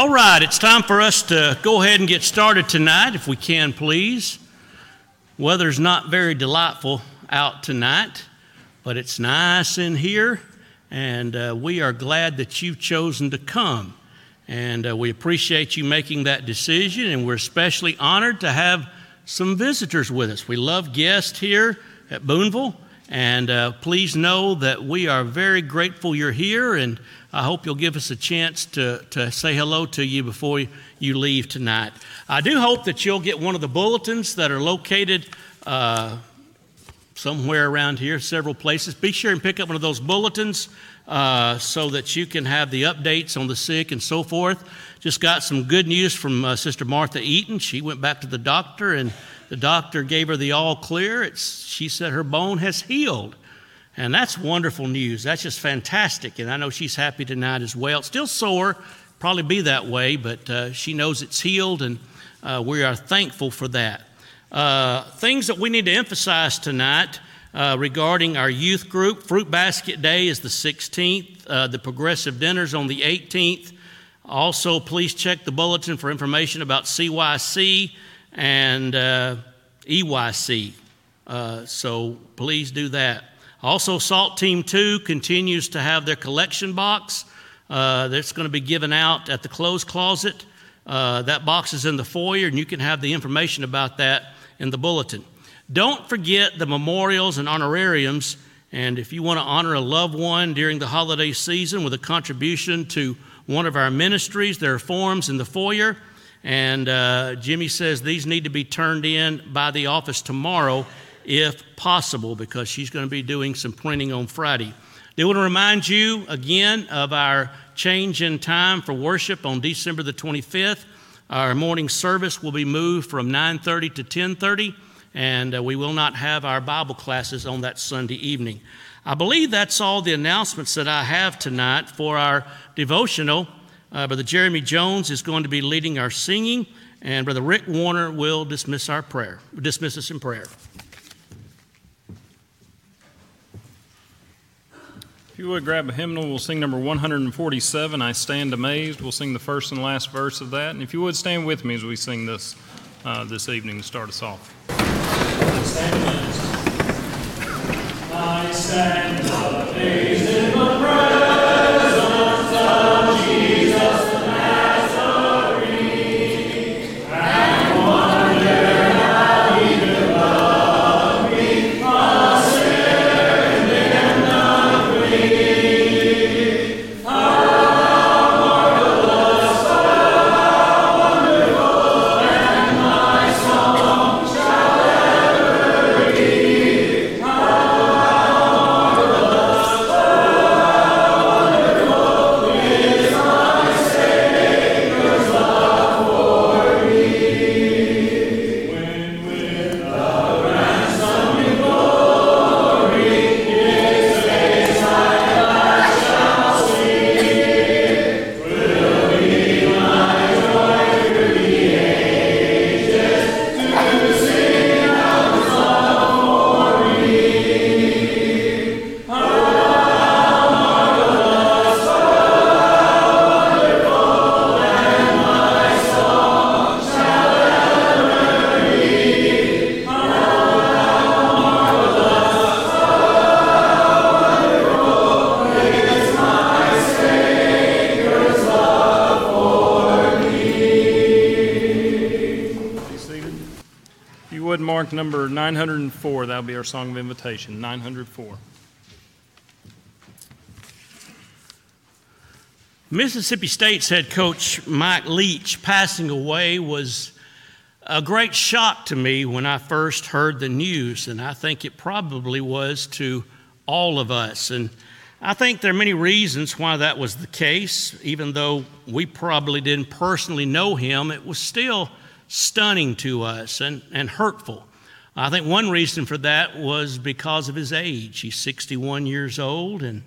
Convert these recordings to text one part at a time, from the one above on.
All right, it's time for us to go ahead and get started tonight, if we can, please. Weather's not very delightful out tonight, but it's nice in here, and uh, we are glad that you've chosen to come. And uh, we appreciate you making that decision, and we're especially honored to have some visitors with us. We love guests here at Boonville, and uh, please know that we are very grateful you're here, and I hope you'll give us a chance to, to say hello to you before you leave tonight. I do hope that you'll get one of the bulletins that are located uh, somewhere around here, several places. Be sure and pick up one of those bulletins uh, so that you can have the updates on the sick and so forth. Just got some good news from uh, Sister Martha Eaton. She went back to the doctor, and the doctor gave her the all clear. It's, she said her bone has healed. And that's wonderful news. That's just fantastic. And I know she's happy tonight as well. Still sore, probably be that way, but uh, she knows it's healed, and uh, we are thankful for that. Uh, things that we need to emphasize tonight uh, regarding our youth group. Fruit Basket Day is the 16th, uh, the Progressive Dinner's on the 18th. Also, please check the bulletin for information about CYC and uh, EYC. Uh, so please do that. Also, SALT Team 2 continues to have their collection box uh, that's going to be given out at the clothes closet. Uh, that box is in the foyer, and you can have the information about that in the bulletin. Don't forget the memorials and honorariums. And if you want to honor a loved one during the holiday season with a contribution to one of our ministries, there are forms in the foyer. And uh, Jimmy says these need to be turned in by the office tomorrow if possible because she's going to be doing some printing on Friday. They want to remind you again of our change in time for worship on December the 25th. Our morning service will be moved from 9:30 to 10:30 and uh, we will not have our Bible classes on that Sunday evening. I believe that's all the announcements that I have tonight for our devotional. Uh, Brother Jeremy Jones is going to be leading our singing, and Brother Rick Warner will dismiss our prayer, dismiss us in prayer. If you would grab a hymnal, we'll sing number 147, I Stand Amazed. We'll sing the first and last verse of that. And if you would stand with me as we sing this uh, this evening to start us off. I stand amazed in the That'll be our song of invitation, 904. Mississippi State's head coach Mike Leach passing away was a great shock to me when I first heard the news, and I think it probably was to all of us. And I think there are many reasons why that was the case. Even though we probably didn't personally know him, it was still stunning to us and, and hurtful. I think one reason for that was because of his age. He's 61 years old and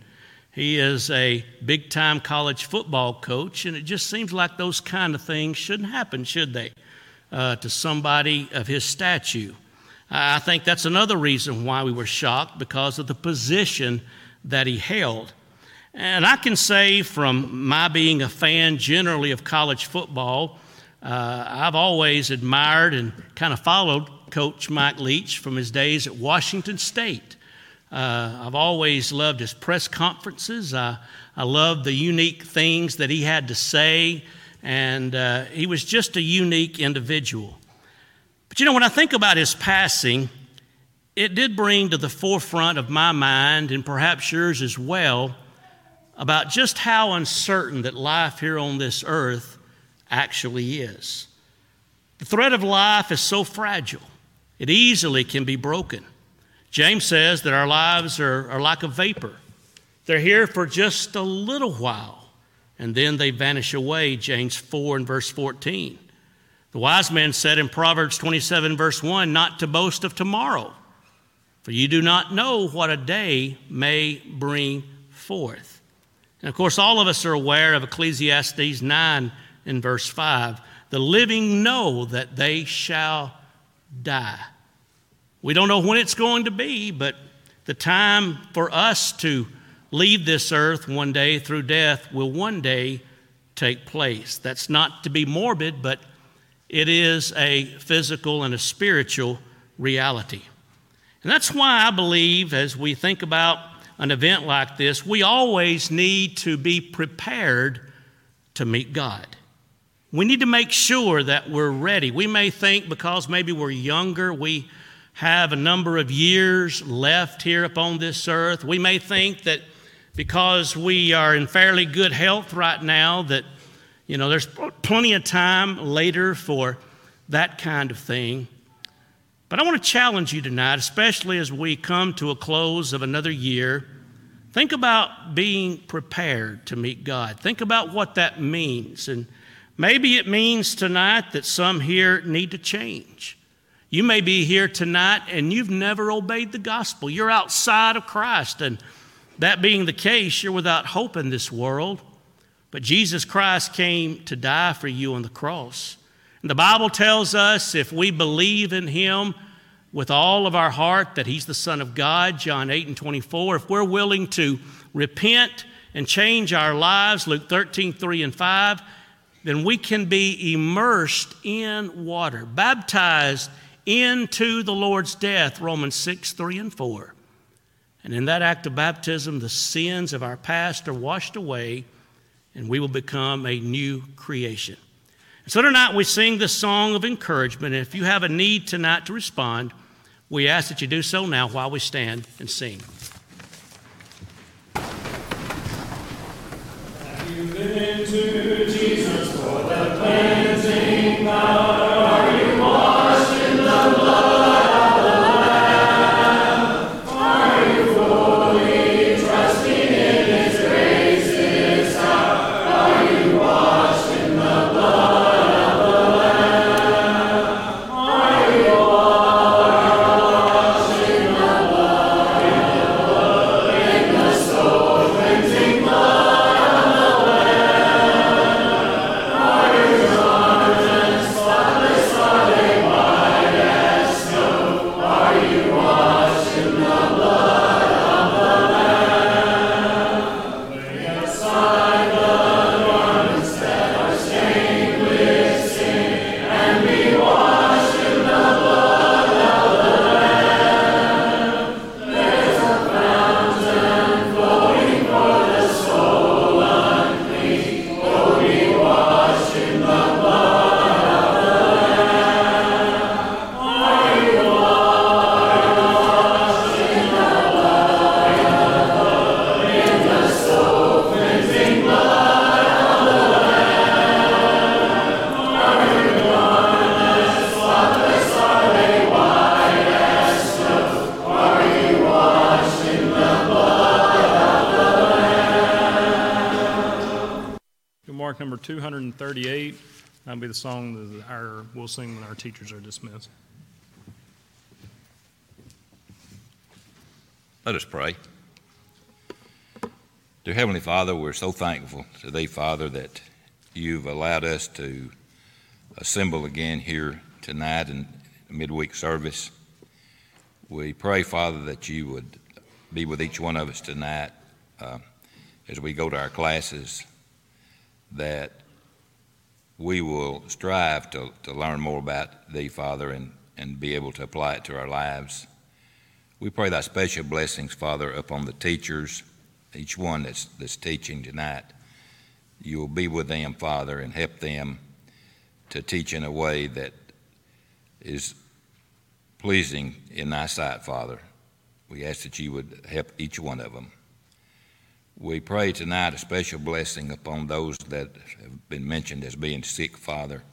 he is a big time college football coach, and it just seems like those kind of things shouldn't happen, should they, uh, to somebody of his stature. I think that's another reason why we were shocked because of the position that he held. And I can say from my being a fan generally of college football, uh, I've always admired and kind of followed Coach Mike Leach from his days at Washington State. Uh, I've always loved his press conferences. I, I loved the unique things that he had to say, and uh, he was just a unique individual. But you know, when I think about his passing, it did bring to the forefront of my mind, and perhaps yours as well, about just how uncertain that life here on this earth actually is. The thread of life is so fragile, it easily can be broken. James says that our lives are, are like a vapor, they're here for just a little while, and then they vanish away. James 4 and verse 14. The wise man said in Proverbs 27, verse 1, not to boast of tomorrow, for you do not know what a day may bring forth. And of course, all of us are aware of Ecclesiastes 9 in verse 5 the living know that they shall die. We don't know when it's going to be, but the time for us to leave this earth one day through death will one day take place. That's not to be morbid, but it is a physical and a spiritual reality. And that's why I believe, as we think about an event like this, we always need to be prepared to meet God. We need to make sure that we're ready. We may think because maybe we're younger, we have a number of years left here upon this earth. We may think that because we are in fairly good health right now, that, you know, there's plenty of time later for that kind of thing. But I want to challenge you tonight, especially as we come to a close of another year. Think about being prepared to meet God. Think about what that means. And Maybe it means tonight that some here need to change. You may be here tonight and you've never obeyed the gospel. You're outside of Christ, and that being the case, you're without hope in this world. But Jesus Christ came to die for you on the cross. And the Bible tells us if we believe in Him with all of our heart that He's the Son of God, John 8 and 24, if we're willing to repent and change our lives, Luke 13, 3 and 5, then we can be immersed in water, baptized into the Lord's death, Romans 6, 3 and 4. And in that act of baptism, the sins of our past are washed away, and we will become a new creation. So tonight we sing the song of encouragement. And if you have a need tonight to respond, we ask that you do so now while we stand and sing. Have you been to Jesus? Cleansing power. The song that our, we'll sing when our teachers are dismissed. Let us pray. Dear Heavenly Father, we're so thankful to Thee, Father, that you've allowed us to assemble again here tonight in midweek service. We pray, Father, that you would be with each one of us tonight uh, as we go to our classes, that we will strive to, to learn more about Thee, Father, and, and be able to apply it to our lives. We pray Thy special blessings, Father, upon the teachers, each one that's, that's teaching tonight. You will be with them, Father, and help them to teach in a way that is pleasing in Thy sight, Father. We ask that you would help each one of them. We pray tonight a special blessing upon those that have been mentioned as being sick, Father.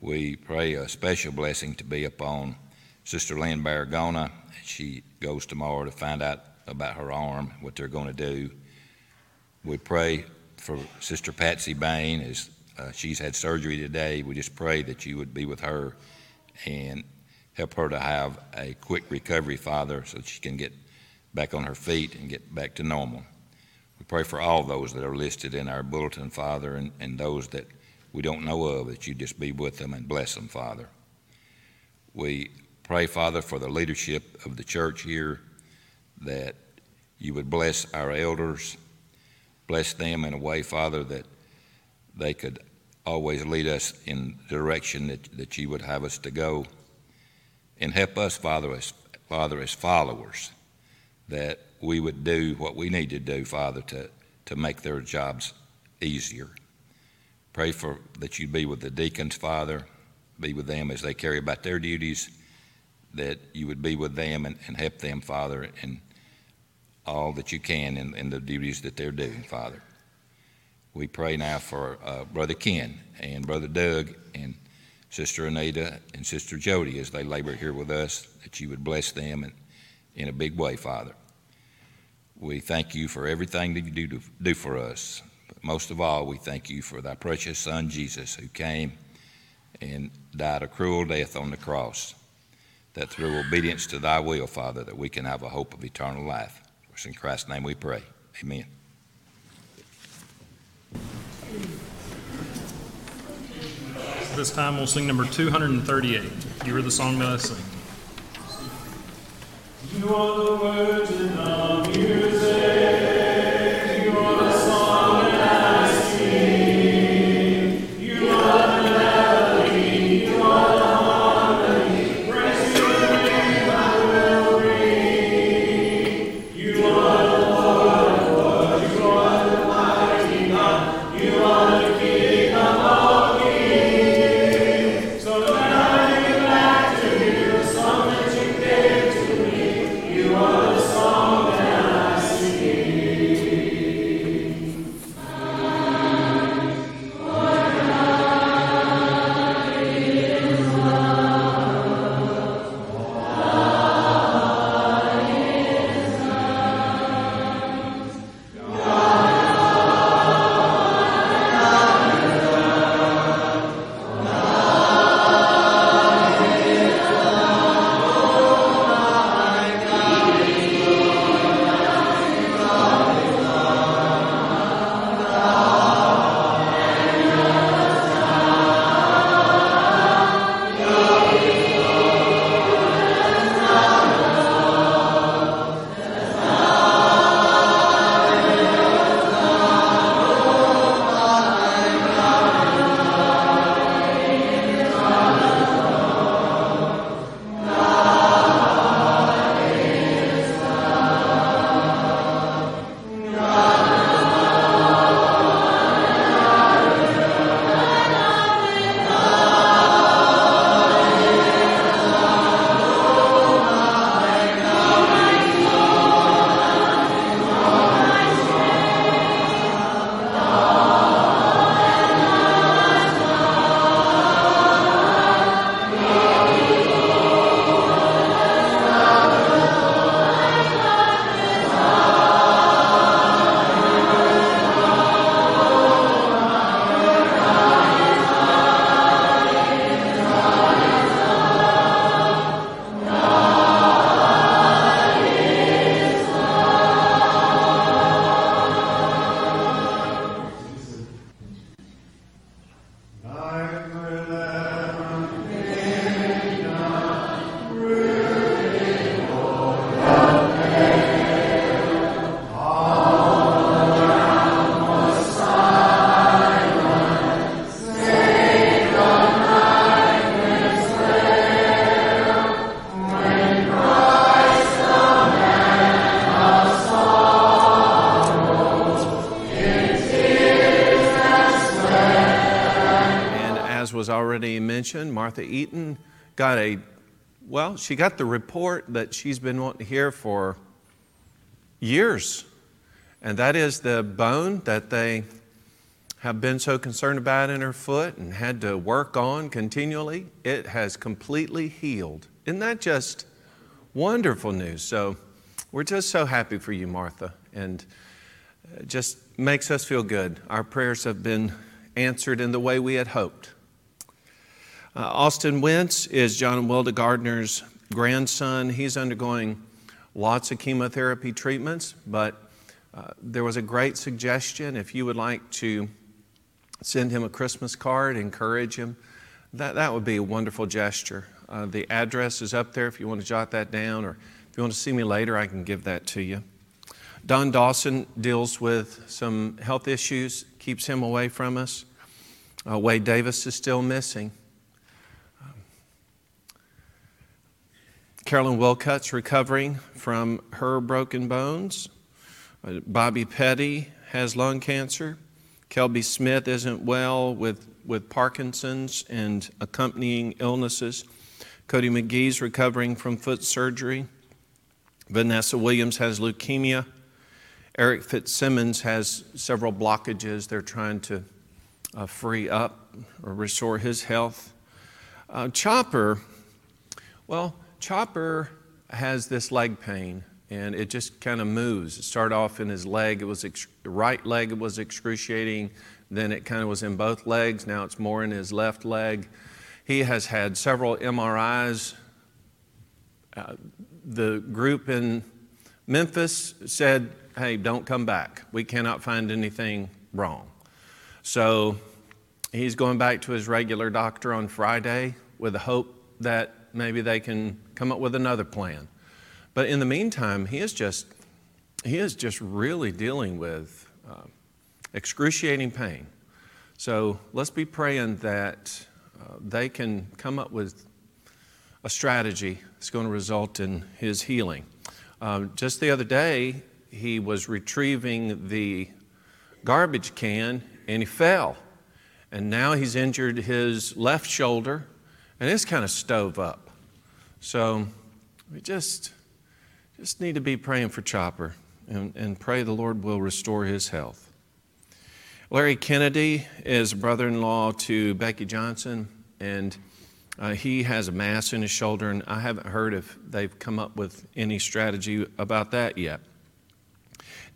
We pray a special blessing to be upon Sister Lynn Baragona. She goes tomorrow to find out about her arm, what they're going to do. We pray for Sister Patsy Bain as uh, she's had surgery today. We just pray that you would be with her and help her to have a quick recovery, Father, so she can get back on her feet and get back to normal. We pray for all those that are listed in our bulletin, Father, and, and those that we don't know of, that you just be with them and bless them, Father. We pray, Father, for the leadership of the church here, that you would bless our elders, bless them in a way, Father, that they could always lead us in the direction that, that you would have us to go and help us, Father, as, Father, as followers, that we would do what we need to do, Father, to, to make their jobs easier. Pray for that you be with the deacons, Father, be with them as they carry about their duties, that you would be with them and, and help them, Father, in all that you can in, in the duties that they're doing, Father. We pray now for uh, Brother Ken and Brother Doug and Sister Anita and Sister Jody as they labor here with us, that you would bless them in, in a big way, Father. We thank you for everything that you do, to, do for us. But most of all, we thank you for thy precious Son, Jesus, who came and died a cruel death on the cross, that through obedience to thy will, Father, that we can have a hope of eternal life. It's in Christ's name we pray. Amen. This time we'll sing number 238. You are the song that I sing. You are the words in the music. Mentioned, Martha Eaton got a, well, she got the report that she's been wanting to hear for years. And that is the bone that they have been so concerned about in her foot and had to work on continually. It has completely healed. Isn't that just wonderful news? So we're just so happy for you, Martha. And it just makes us feel good. Our prayers have been answered in the way we had hoped. Uh, Austin Wentz is John and Wilda Gardner's grandson. He's undergoing lots of chemotherapy treatments, but uh, there was a great suggestion if you would like to send him a Christmas card, encourage him, that, that would be a wonderful gesture. Uh, the address is up there if you want to jot that down, or if you want to see me later, I can give that to you. Don Dawson deals with some health issues, keeps him away from us. Uh, Wade Davis is still missing. Carolyn Wilcutt's recovering from her broken bones. Uh, Bobby Petty has lung cancer. Kelby Smith isn't well with, with Parkinson's and accompanying illnesses. Cody McGee's recovering from foot surgery. Vanessa Williams has leukemia. Eric Fitzsimmons has several blockages they're trying to uh, free up or restore his health. Uh, Chopper, well, Chopper has this leg pain and it just kind of moves. It started off in his leg, it was ex- right leg was excruciating, then it kind of was in both legs, now it's more in his left leg. He has had several MRIs. Uh, the group in Memphis said, hey, don't come back. We cannot find anything wrong. So he's going back to his regular doctor on Friday with the hope that maybe they can come up with another plan. But in the meantime, he is just, he is just really dealing with uh, excruciating pain. So let's be praying that uh, they can come up with a strategy that's going to result in his healing. Um, just the other day, he was retrieving the garbage can and he fell. And now he's injured his left shoulder and it's kind of stove up. So we just just need to be praying for Chopper and, and pray the Lord will restore his health. Larry Kennedy is brother in law to Becky Johnson, and uh, he has a mass in his shoulder, and I haven't heard if they've come up with any strategy about that yet.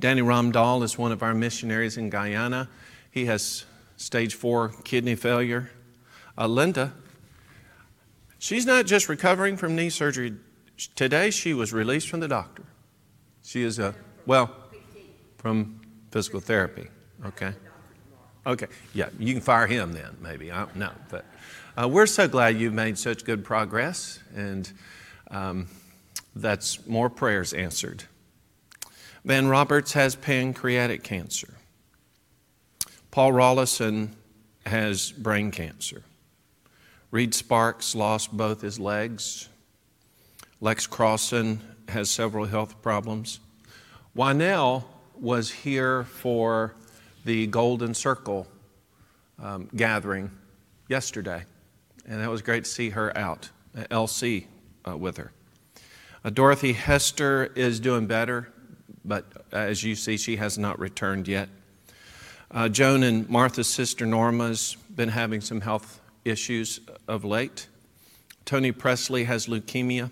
Danny Ramdahl is one of our missionaries in Guyana. He has stage four kidney failure. Uh, Linda, she's not just recovering from knee surgery Today she was released from the doctor. She is a, well, from physical therapy. Okay. Okay. Yeah, you can fire him then, maybe. I don't know. But uh, we're so glad you've made such good progress, and um, that's more prayers answered. Van Roberts has pancreatic cancer. Paul Rollison has brain cancer. Reed Sparks lost both his legs. Lex Crossan has several health problems. Wynell was here for the Golden Circle um, gathering yesterday, and that was great to see her out, LC uh, with her. Uh, Dorothy Hester is doing better, but as you see, she has not returned yet. Uh, Joan and Martha's sister Norma's been having some health issues of late. Tony Presley has leukemia.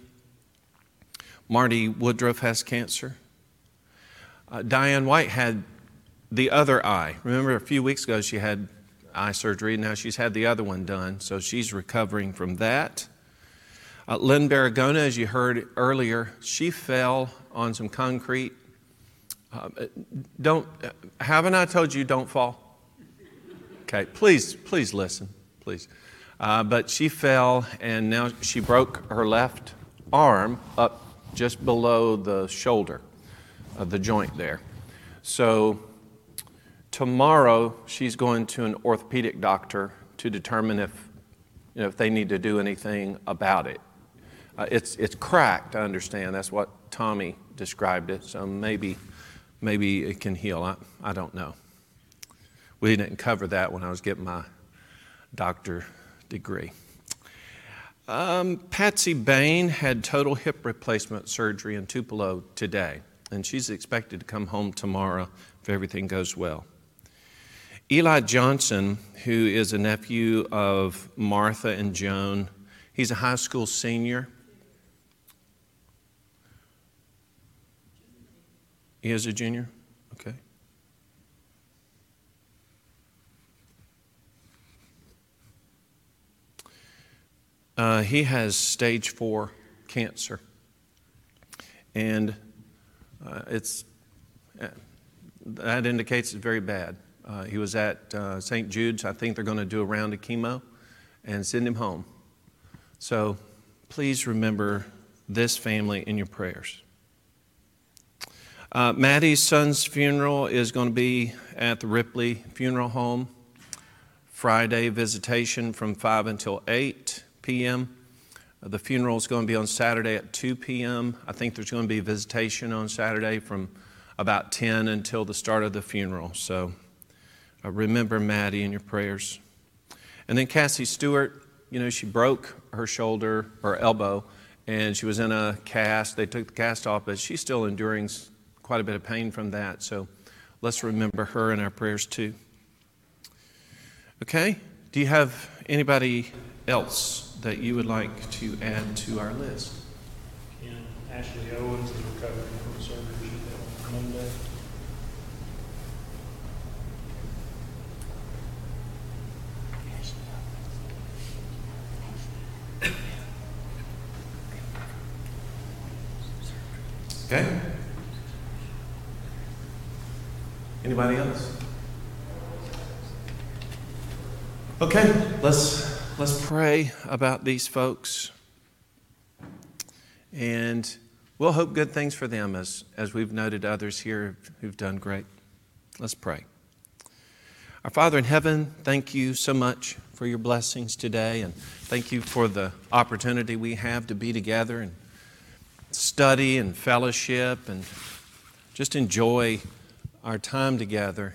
Marty Woodruff has cancer. Uh, Diane White had the other eye. Remember, a few weeks ago she had eye surgery. Now she's had the other one done, so she's recovering from that. Uh, Lynn Baragona, as you heard earlier, she fell on some concrete. Uh, don't, haven't I told you don't fall? Okay, please, please listen, please. Uh, but she fell, and now she broke her left arm up just below the shoulder, uh, the joint there. So tomorrow she's going to an orthopedic doctor to determine if, you know, if they need to do anything about it. Uh, it's, it's cracked, I understand. That's what Tommy described it. So maybe, maybe it can heal. I, I don't know. We didn't cover that when I was getting my doctor degree. Um, Patsy Bain had total hip replacement surgery in Tupelo today, and she's expected to come home tomorrow if everything goes well. Eli Johnson, who is a nephew of Martha and Joan, he's a high school senior. He is a junior? Okay. Uh, he has stage four cancer. And uh, it's, uh, that indicates it's very bad. Uh, he was at uh, St. Jude's. I think they're going to do a round of chemo and send him home. So please remember this family in your prayers. Uh, Maddie's son's funeral is going to be at the Ripley Funeral Home. Friday visitation from 5 until 8 p.m. The funeral is going to be on Saturday at 2 p.m. I think there's going to be a visitation on Saturday from about 10 until the start of the funeral. So uh, remember Maddie in your prayers. And then Cassie Stewart, you know, she broke her shoulder or elbow and she was in a cast. They took the cast off, but she's still enduring quite a bit of pain from that. So let's remember her in our prayers too. Okay? Do you have anybody else that you would like to add to our list? Ken Ashley Owens is recovering from surgery on Monday. Okay? Anybody else? Okay, let's let's pray about these folks. And we'll hope good things for them as, as we've noted others here who've done great. Let's pray. Our Father in heaven, thank you so much for your blessings today, and thank you for the opportunity we have to be together and study and fellowship and just enjoy our time together.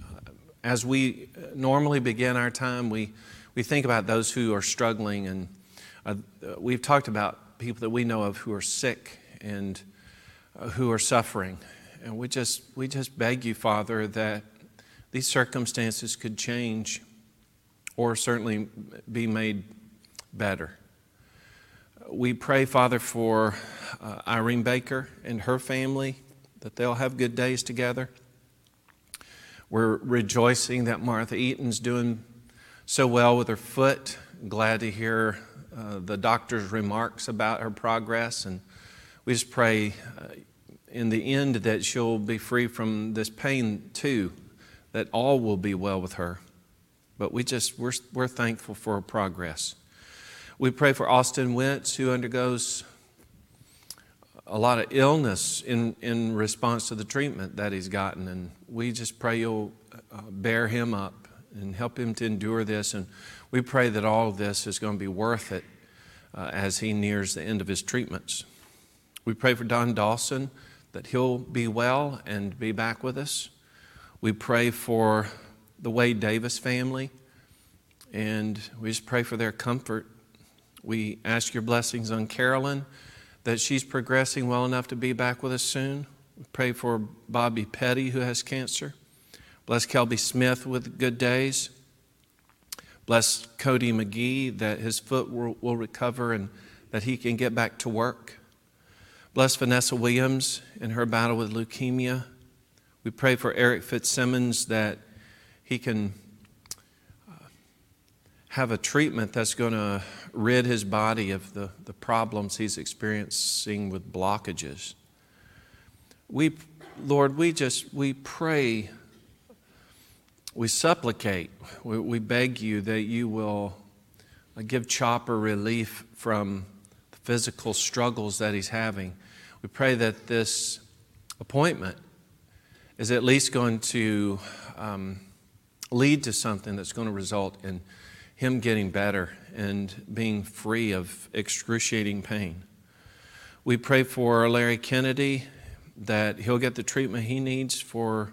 Uh, As we normally begin our time, we, we think about those who are struggling, and uh, we've talked about people that we know of who are sick and uh, who are suffering. And we just, we just beg you, Father, that these circumstances could change or certainly be made better. We pray, Father, for uh, Irene Baker and her family, that they'll have good days together. We're rejoicing that Martha Eaton's doing so well with her foot. Glad to hear uh, the doctor's remarks about her progress. And we just pray uh, in the end that she'll be free from this pain too, that all will be well with her. But we just, we're, we're thankful for her progress. We pray for Austin Wentz, who undergoes a lot of illness in, in response to the treatment that he's gotten. And we just pray you'll uh, bear him up and help him to endure this. And we pray that all of this is going to be worth it uh, as he nears the end of his treatments. We pray for Don Dawson that he'll be well and be back with us. We pray for the Wade Davis family, and we just pray for their comfort. We ask your blessings on Carolyn, that she's progressing well enough to be back with us soon. We pray for Bobby Petty, who has cancer. Bless Kelby Smith with good days. Bless Cody McGee, that his foot will, recover and that he can get back to work. Bless Vanessa Williams in her battle with leukemia. We pray for Eric Fitzsimmons that he can uh, have a treatment that's going to rid his body of the, the problems he's experiencing with blockages. We, Lord, we just, we pray, we supplicate, we, we beg you that you will uh, give Chopper relief from the physical struggles that he's having. We pray that this appointment is at least going to um, lead to something that's going to result in him getting better and being free of excruciating pain. We pray for Larry Kennedy that he'll get the treatment he needs for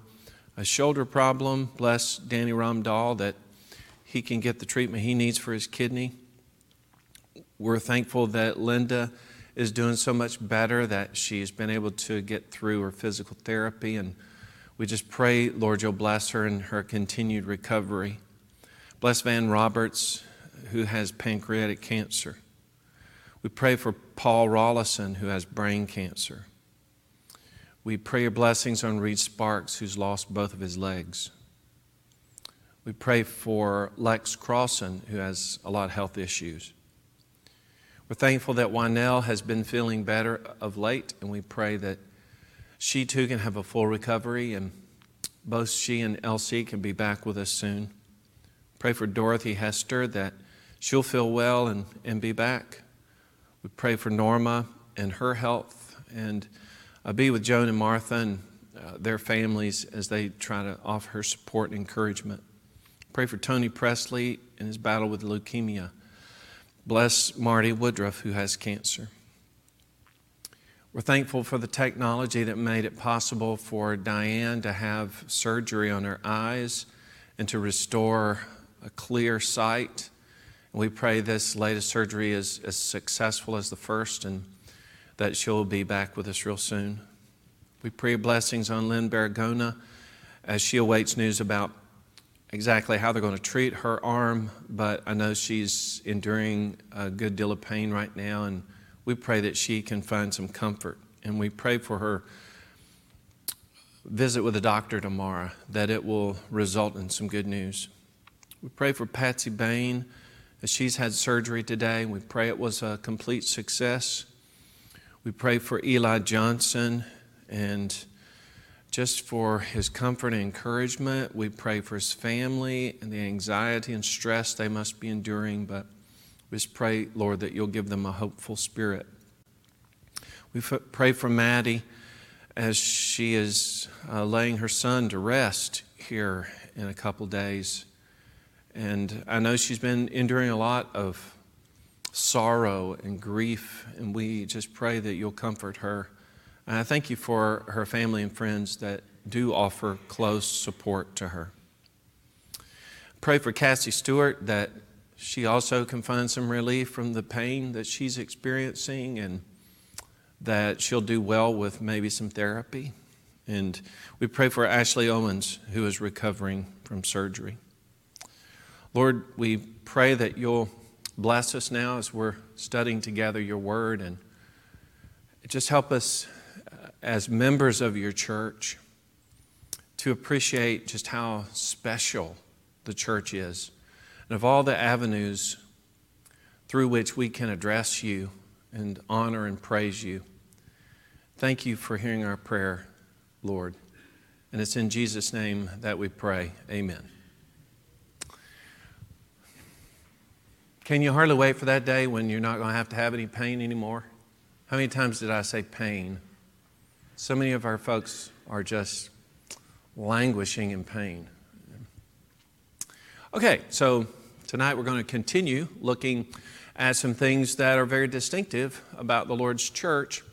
a shoulder problem. Bless Danny Ramdahl that he can get the treatment he needs for his kidney. We're thankful that Linda is doing so much better that she's been able to get through her physical therapy. And we just pray, Lord, you'll bless her in her continued recovery. Bless Van Roberts, who has pancreatic cancer. We pray for Paul Rollison, who has brain cancer. We pray your blessings on Reed Sparks, who's lost both of his legs. We pray for Lex Crossan, who has a lot of health issues. We're thankful that Wynell has been feeling better of late, and we pray that she too can have a full recovery and both she and Elsie can be back with us soon. Pray for Dorothy Hester that she'll feel well and, and be back. We pray for Norma and her health, and uh, be with Joan and Martha and uh, their families as they try to offer her support and encouragement. Pray for Tony Presley in his battle with leukemia. Bless Marty Woodruff, who has cancer. We're thankful for the technology that made it possible for Diane to have surgery on her eyes and to restore a clear sight. We pray this latest surgery is as successful as the first and that she'll be back with us real soon. We pray blessings on Lynn Baragona as she awaits news about exactly how they're going to treat her arm, but I know she's enduring a good deal of pain right now, and we pray that she can find some comfort. And we pray for her visit with the doctor tomorrow, that it will result in some good news. We pray for Patsy Bain as she's had surgery today. We pray it was a complete success. We pray for Eli Johnson and just for his comfort and encouragement. We pray for his family and the anxiety and stress they must be enduring, but we just pray, Lord, that you'll give them a hopeful spirit. We pray for Maddie as she is uh, laying her son to rest here in a couple days. And I know she's been enduring a lot of sorrow and grief, and we just pray that you'll comfort her. And I thank you for her family and friends that do offer close support to her. Pray for Cassie Stewart that she also can find some relief from the pain that she's experiencing and that she'll do well with maybe some therapy. And we pray for Ashley Owens, who is recovering from surgery. Lord, we pray that you'll bless us now as we're studying together your word and just help us uh, as members of your church to appreciate just how special the church is and of all the avenues through which we can address you and honor and praise you. Thank you for hearing our prayer, Lord. And it's in Jesus' name that we pray. Amen. Can you hardly wait for that day when you're not going to have to have any pain anymore? How many times did I say pain? So many of our folks are just languishing in pain. Okay, so tonight we're going to continue looking at some things that are very distinctive about the Lord's church.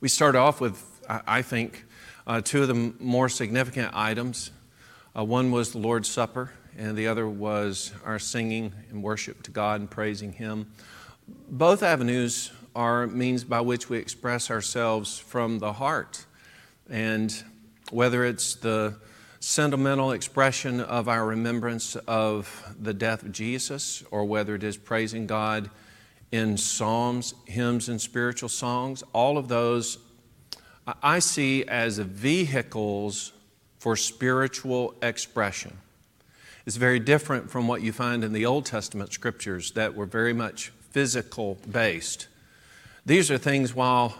We start off with, I think, uh, two of the more significant items. Uh, one was the Lord's Supper, and the other was our singing and worship to God and praising Him. Both avenues are means by which we express ourselves from the heart. And whether it's the sentimental expression of our remembrance of the death of Jesus, or whether it is praising God in psalms, hymns, and spiritual songs, all of those I see as vehicles for spiritual expression. It's very different from what you find in the Old Testament scriptures that were very much physical based. These are things while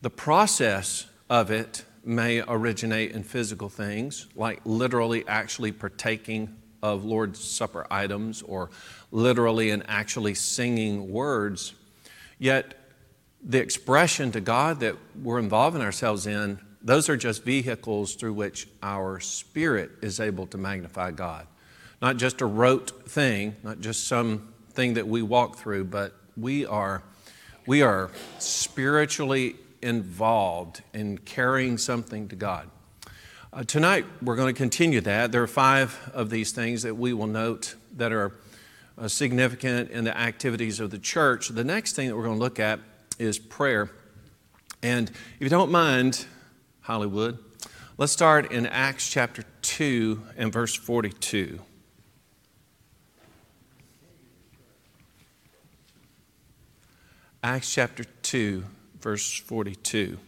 the process of it may originate in physical things, like literally actually partaking of Lord's Supper items or literally and actually singing words, yet the expression to God that we're involving ourselves in, those are just vehicles through which our spirit is able to magnify God. Not just a rote thing, not just some thing that we walk through, but we are we are spiritually involved in carrying something to God. Uh, tonight, we're going to continue that. There are five of these things that we will note that are uh, significant in the activities of the church. The next thing that we're going to look at is prayer. And if you don't mind, Hollywood, let's start in Acts chapter 2 and verse 42. Acts chapter 2, verse 42.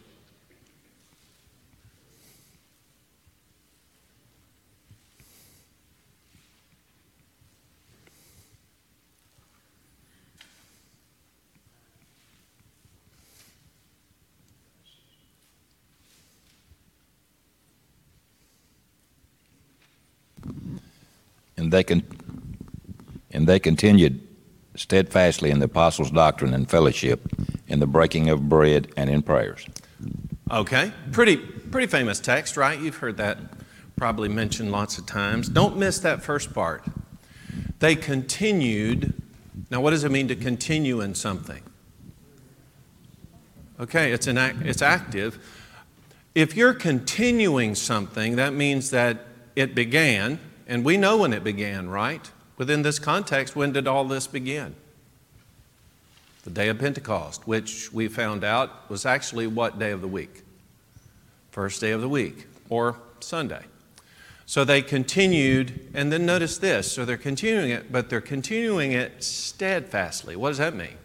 And they, con- and they continued steadfastly in the apostles' doctrine and fellowship, in the breaking of bread and in prayers. Okay, pretty, pretty famous text, right? You've heard that probably mentioned lots of times. Don't miss that first part. They continued. Now, what does it mean to continue in something? Okay, it's, an act, it's active. If you're continuing something, that means that it began, and we know when it began, right? Within this context, when did all this begin? The day of Pentecost, which we found out was actually what day of the week? First day of the week, or Sunday. So they continued, and then notice this. So they're continuing it, but they're continuing it steadfastly. What does that mean?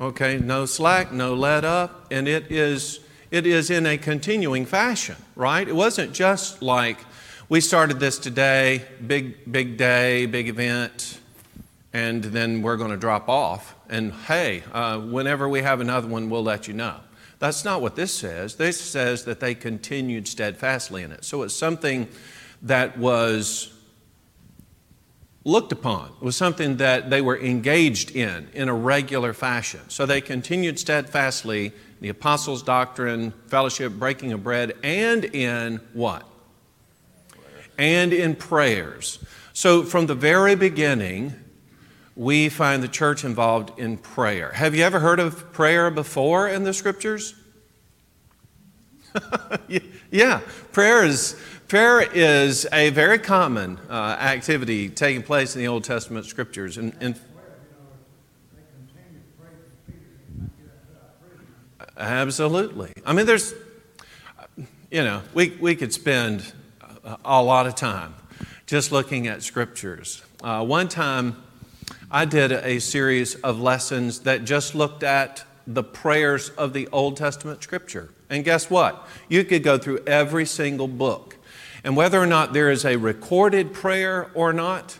Okay, no slack, no let up, and it is it is in a continuing fashion, right? It wasn't just like we started this today, big big day, big event, and then we're going to drop off. And hey, uh, whenever we have another one, we'll let you know. That's not what this says. This says that they continued steadfastly in it. So it's something that was looked upon. It was something that they were engaged in in a regular fashion. So they continued steadfastly the apostles' doctrine, fellowship, breaking of bread, and in what? And in prayers. So from the very beginning, we find the church involved in prayer. Have you ever heard of prayer before in the scriptures? yeah, prayer is Prayer is a very common uh, activity taking place in the Old Testament scriptures. And, and absolutely. I mean, there's, you know, we, we could spend a, a lot of time just looking at scriptures. Uh, one time, I did a series of lessons that just looked at the prayers of the Old Testament scripture. And guess what? You could go through every single book and whether or not there is a recorded prayer or not,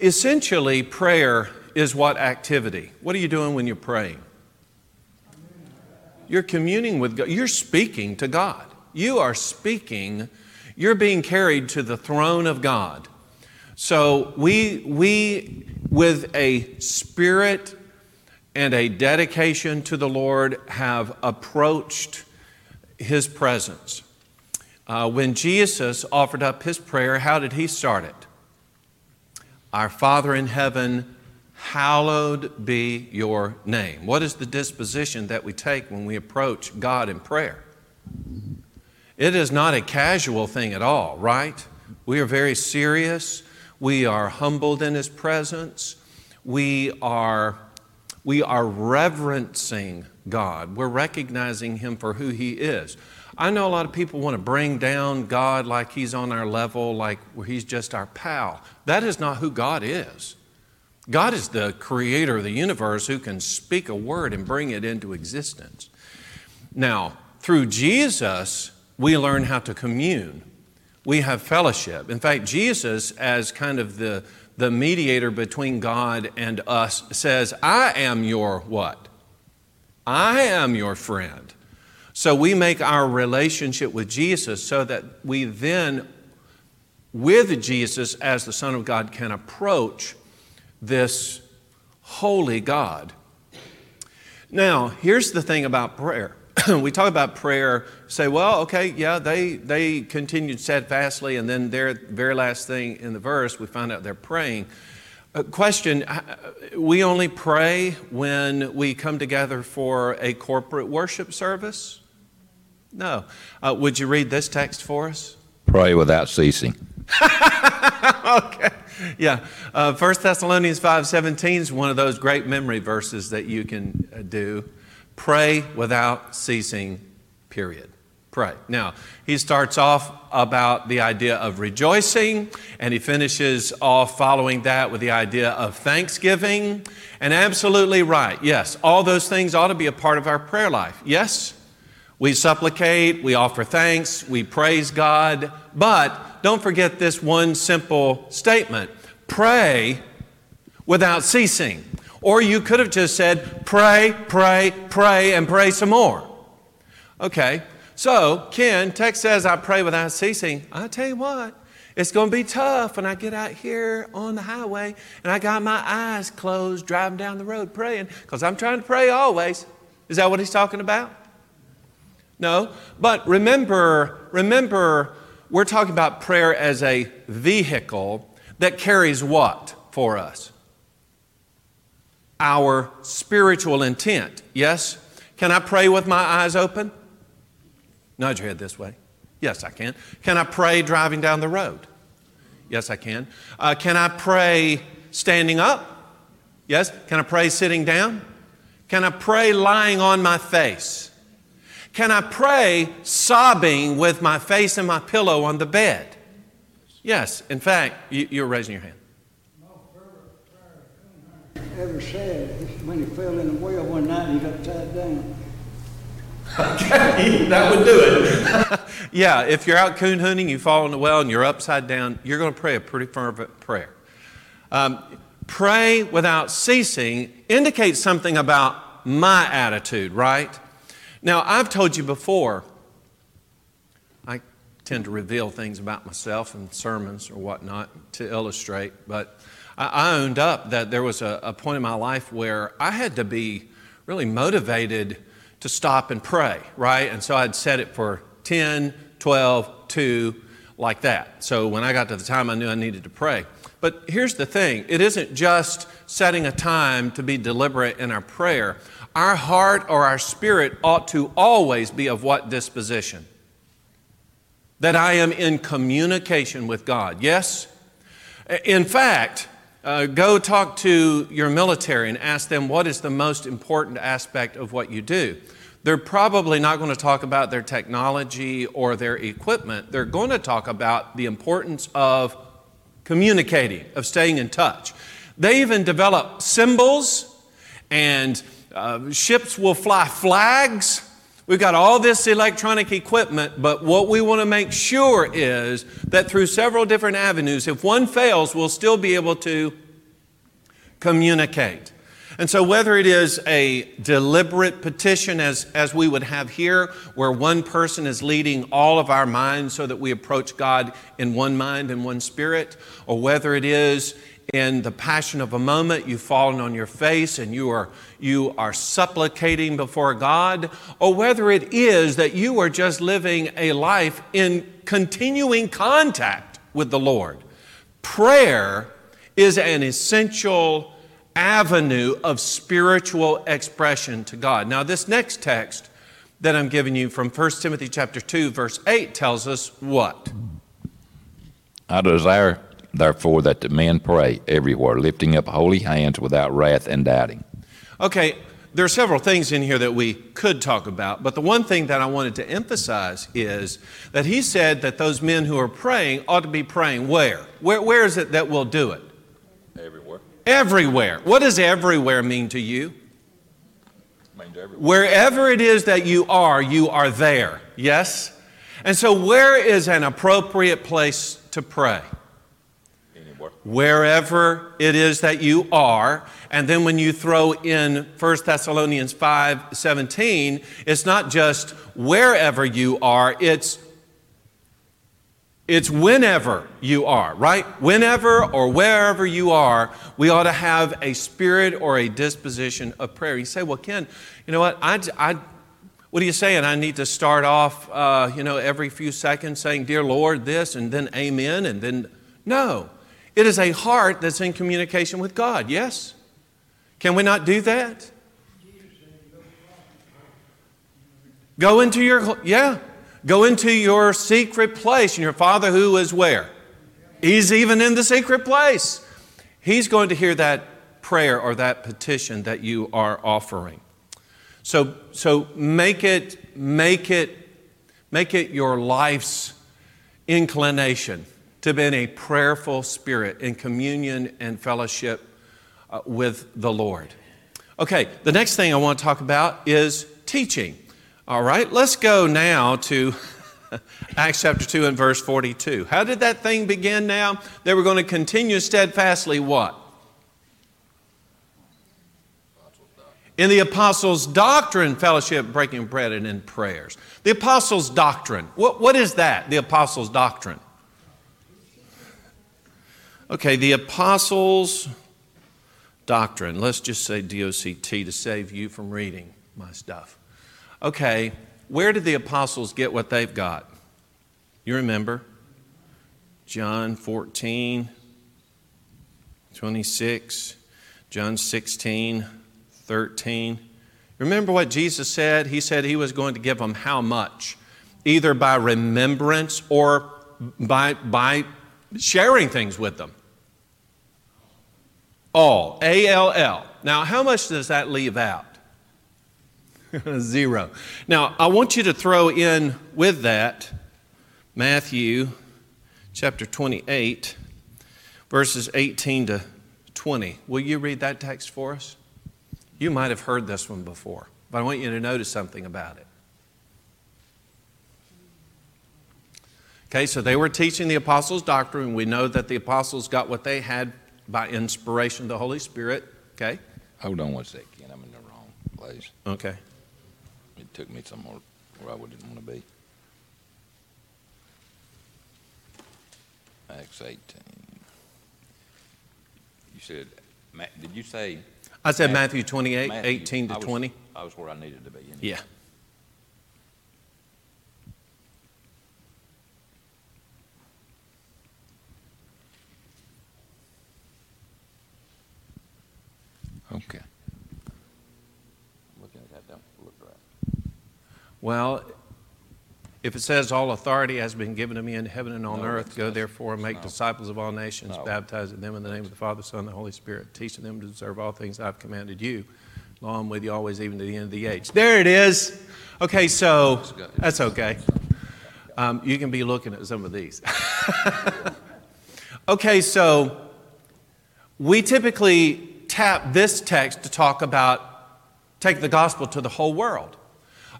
essentially, prayer is what activity? What are you doing when you're praying? You're communing with God. You're speaking to God. You are speaking. You're being carried to the throne of God. So we, we with a spirit and a dedication to the Lord, have approached His presence. Uh, when Jesus offered up his prayer, how did he start it? Our Father in heaven, hallowed be your name. What is the disposition that we take when we approach God in prayer? It is not a casual thing at all, right? We are very serious. We are humbled in His presence. We are, we are reverencing God. We're recognizing Him for who He is. I know a lot of people want to bring down God like he's on our level, like he's just our pal. That is not who God is. God is the creator of the universe who can speak a word and bring it into existence. Now, through Jesus, we learn how to commune. We have fellowship. In fact, Jesus, as kind of the, the mediator between God and us, says, I am your what? I am your friend. So we make our relationship with Jesus so that we then, with Jesus as the Son of God, can approach this holy God. Now, here's the thing about prayer. we talk about prayer, say, well, okay, yeah, they, they continued steadfastly, and then their very last thing in the verse, we find out they're praying. Uh, question uh, We only pray when we come together for a corporate worship service? No. Uh, would you read this text for us? Pray without ceasing. okay. Yeah. Uh, 1 Thessalonians 5.17 is one of those great memory verses that you can uh, do. Pray without ceasing, period. Pray. Now, he starts off about the idea of rejoicing, and he finishes off following that with the idea of thanksgiving. And absolutely right. Yes, all those things ought to be a part of our prayer life. Yes? We supplicate, we offer thanks, we praise God, but don't forget this one simple statement pray without ceasing. Or you could have just said, pray, pray, pray, and pray some more. Okay, so Ken, text says, I pray without ceasing. I tell you what, it's going to be tough when I get out here on the highway and I got my eyes closed driving down the road praying because I'm trying to pray always. Is that what he's talking about? No, but remember, remember, we're talking about prayer as a vehicle that carries what for us? Our spiritual intent. Yes? Can I pray with my eyes open? Nod your head this way. Yes, I can. Can I pray driving down the road? Yes, I can. Uh, can I pray standing up? Yes. Can I pray sitting down? Can I pray lying on my face? Can I pray sobbing with my face in my pillow on the bed? Yes, in fact, you, are raising your hand. No prayer ever said when he fell in the well one night and he got tied down. Okay, that would do it. yeah, if you're out coon hunting, you fall in the well and you're upside down, you're going to pray a pretty fervent prayer. Um, pray without ceasing indicates something about my attitude, right? Now, I've told you before, I tend to reveal things about myself in sermons or whatnot to illustrate, but I owned up that there was a, a point in my life where I had to be really motivated to stop and pray, right? And so I'd set it for 10, 12, 2, like that. So when I got to the time, I knew I needed to pray. But here's the thing it isn't just setting a time to be deliberate in our prayer. Our heart or our spirit ought to always be of what disposition? That I am in communication with God. Yes? In fact, uh, go talk to your military and ask them what is the most important aspect of what you do. They're probably not going to talk about their technology or their equipment. They're going to talk about the importance of communicating, of staying in touch. They even develop symbols and uh, ships will fly flags. We've got all this electronic equipment, but what we want to make sure is that through several different avenues, if one fails, we'll still be able to communicate. And so, whether it is a deliberate petition, as, as we would have here, where one person is leading all of our minds so that we approach God in one mind and one spirit, or whether it is in the passion of a moment, you've fallen on your face and you are, you are supplicating before God, or whether it is that you are just living a life in continuing contact with the Lord. Prayer is an essential avenue of spiritual expression to God. Now, this next text that I'm giving you from 1 Timothy chapter 2 verse 8 tells us what? I desire therefore that the men pray everywhere, lifting up holy hands without wrath and doubting. Okay, there are several things in here that we could talk about, but the one thing that I wanted to emphasize is that he said that those men who are praying ought to be praying where? Where, where is it that we'll do it? Everywhere. What does everywhere mean to you? Wherever it is that you are, you are there. Yes? And so, where is an appropriate place to pray? Anywhere. Wherever it is that you are. And then when you throw in 1 Thessalonians 5 17, it's not just wherever you are, it's it's whenever you are, right? Whenever or wherever you are, we ought to have a spirit or a disposition of prayer. You say, well, Ken, you know what? I, I, what are you saying? I need to start off, uh, you know, every few seconds saying, Dear Lord, this, and then amen, and then no. It is a heart that's in communication with God, yes? Can we not do that? Go into your, yeah, go into your secret place, and your Father who is where? He's even in the secret place. He's going to hear that prayer or that petition that you are offering. So, so make it, make it, make it your life's inclination to be in a prayerful spirit in communion and fellowship uh, with the Lord. Okay, the next thing I want to talk about is teaching. All right, let's go now to Acts chapter 2 and verse 42. How did that thing begin now? They were going to continue steadfastly what? In the apostles' doctrine, fellowship, breaking bread, and in prayers. The apostles' doctrine. What, what is that, the apostles' doctrine? Okay, the apostles' doctrine. Let's just say DOCT to save you from reading my stuff. Okay, where did the apostles get what they've got? You remember? John 14, 26, John 16, 13. Remember what Jesus said? He said he was going to give them how much? Either by remembrance or by, by sharing things with them. All. A L L. Now, how much does that leave out? Zero. Now, I want you to throw in with that Matthew chapter 28, verses 18 to 20. Will you read that text for us? You might have heard this one before, but I want you to notice something about it. Okay, so they were teaching the apostles' doctrine. We know that the apostles got what they had by inspiration of the Holy Spirit. Okay? Hold on one second, I'm in the wrong place. Okay. Took me somewhere where I wouldn't want to be. Acts 18. You said, Ma- did you say? I said Matthew 28, Matthew? 18 to I was- 20. I was where I needed to be. anyway. Yeah. Okay. I'm Looking at that, don't look right. Well, if it says all authority has been given to me in heaven and on No, earth, go therefore and make No. disciples of all nations, No. baptizing them in the name of the Father, Son, and the Holy Spirit, teaching them to observe all things I've commanded you. Lo, I'm with you always, even to the end of the age. There it is. Okay, so that's okay. Um, you can be looking at some of these. okay, so we typically tap this text to talk about take the gospel to the whole world.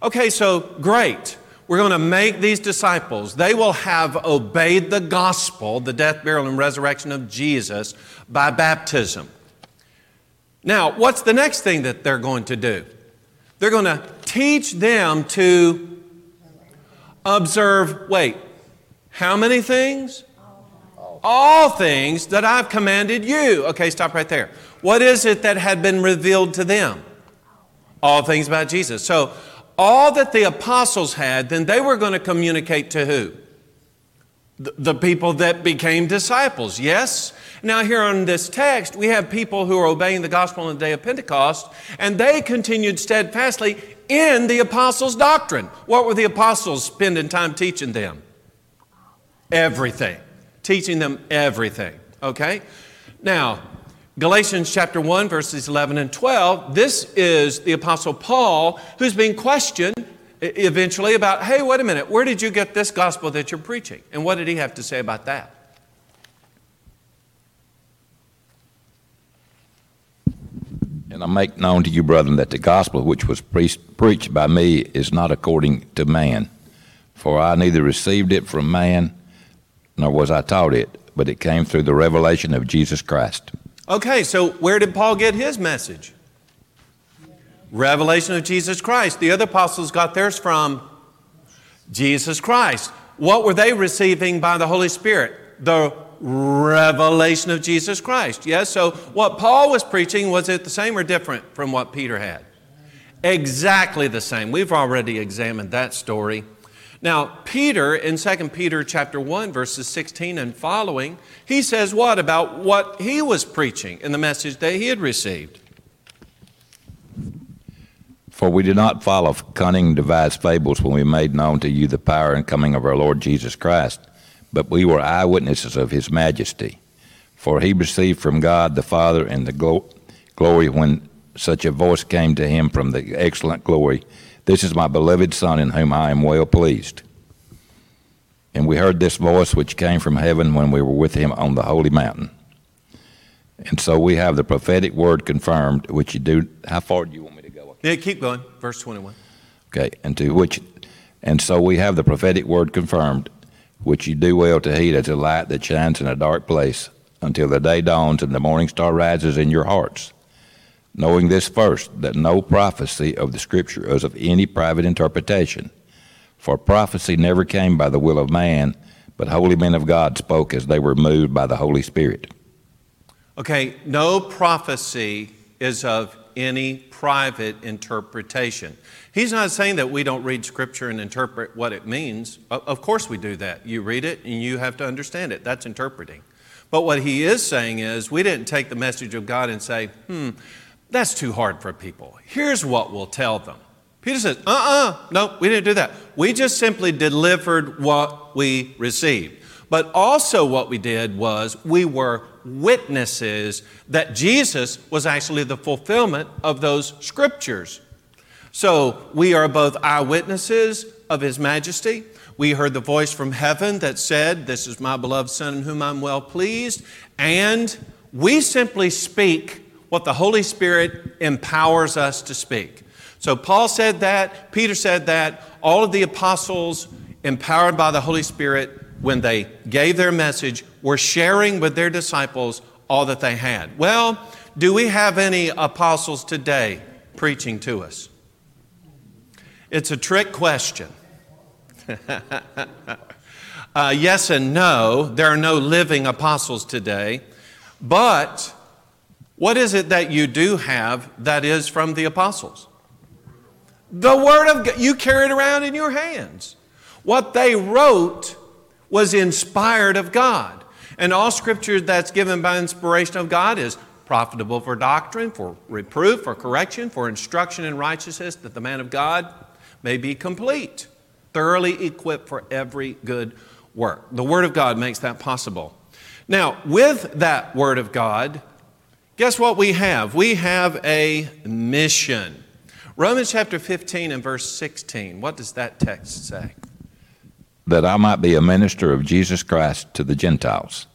Okay, so great. We're going to make these disciples. They will have obeyed the gospel, the death, burial, and resurrection of Jesus by baptism. Now, what's the next thing that they're going to do? They're going to teach them to observe, wait, how many things? All things that I've commanded you. Okay, stop right there. What is it that had been revealed to them? All things about Jesus. So, all that the apostles had, then they were going to communicate to who? The, people that became disciples, yes? Now, here on this text, we have people who are obeying the gospel on the day of Pentecost, and they continued steadfastly in the apostles' doctrine. What were the apostles spending time teaching them? Everything. Teaching them everything. Okay? Now, Galatians chapter 1, verses 11 and 12, this is the Apostle Paul who's being questioned eventually about, hey, wait a minute, where did you get this gospel that you're preaching? And what did he have to say about that? And I make known to you, brethren, that the gospel which was preached, preached by me is not according to man. For I neither received it from man, nor was I taught it, but it came through the revelation of Jesus Christ. Okay, so where did Paul get his message? Revelation of Jesus Christ. The other apostles got theirs from Jesus Christ. What were they receiving by the Holy Spirit? The revelation of Jesus Christ. Yes, so what Paul was preaching, was it the same or different from what Peter had? Exactly the same. We've already examined that story. Now, Peter in 2 Peter chapter 1 verses 16 and following, he says what about what he was preaching in the message that he had received? For we did not follow cunning devised fables when we made known to you the power and coming of our Lord Jesus Christ, but we were eyewitnesses of his majesty. For he received from God the Father and the glo- glory when such a voice came to him from the excellent glory This is my beloved Son in whom I am well pleased. And we heard this voice which came from heaven when we were with him on the holy mountain. And so we have the prophetic word confirmed, which you do. How far do you want me to go? Yeah, keep going. Verse 21. Okay, and to which, and so we have the prophetic word confirmed, which you do well to heed as a light that shines in a dark place until the day dawns and the morning star rises in your hearts. Knowing this first, that no prophecy of the Scripture is of any private interpretation. For prophecy never came by the will of man, but holy men of God spoke as they were moved by the Holy Spirit. Okay, no prophecy is of any private interpretation. He's not saying that we don't read Scripture and interpret what it means. Of course, we do that. You read it and you have to understand it. That's interpreting. But what he is saying is, we didn't take the message of God and say, hmm, that's too hard for people. Here's what we'll tell them. Peter says, uh uh no, we didn't do that. We just simply delivered what we received. But also, what we did was we were witnesses that Jesus was actually the fulfillment of those scriptures. So we are both eyewitnesses of His majesty. We heard the voice from heaven that said, This is my beloved Son in whom I'm well pleased. And we simply speak what the Holy Spirit empowers us to speak. So Paul said that, Peter said that, all of the apostles, empowered by the Holy Spirit, when they gave their message, were sharing with their disciples all that they had. Well, do we have any apostles today preaching to us? It's a trick question. uh, yes and no. There are no living apostles today. But what is it that you do have that is from the apostles? The Word of God. You carry it around in your hands. What they wrote was inspired of God. And all scripture that's given by inspiration of God is profitable for doctrine, for reproof, for correction, for instruction in righteousness, that the man of God may be complete, thoroughly equipped for every good work. The Word of God makes that possible. Now, with that Word of God, guess what we have? We have a mission. Romans chapter 15 and verse 16. What does that text say? that I might be a minister of Jesus Christ to the Gentiles,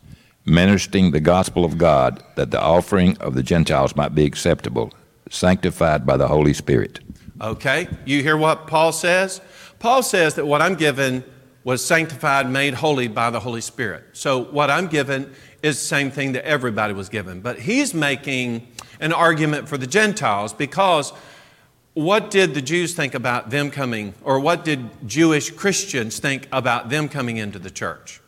ministering the gospel of God, that the offering of the Gentiles might be acceptable, sanctified by the Holy Spirit. Okay, you hear what Paul says? Paul says that what I'm given was sanctified, made holy by the Holy Spirit. So what I'm given is the same thing that everybody was given. But he's making an argument for the Gentiles because what did the Jews think about them coming, or what did Jewish Christians think about them coming into the church?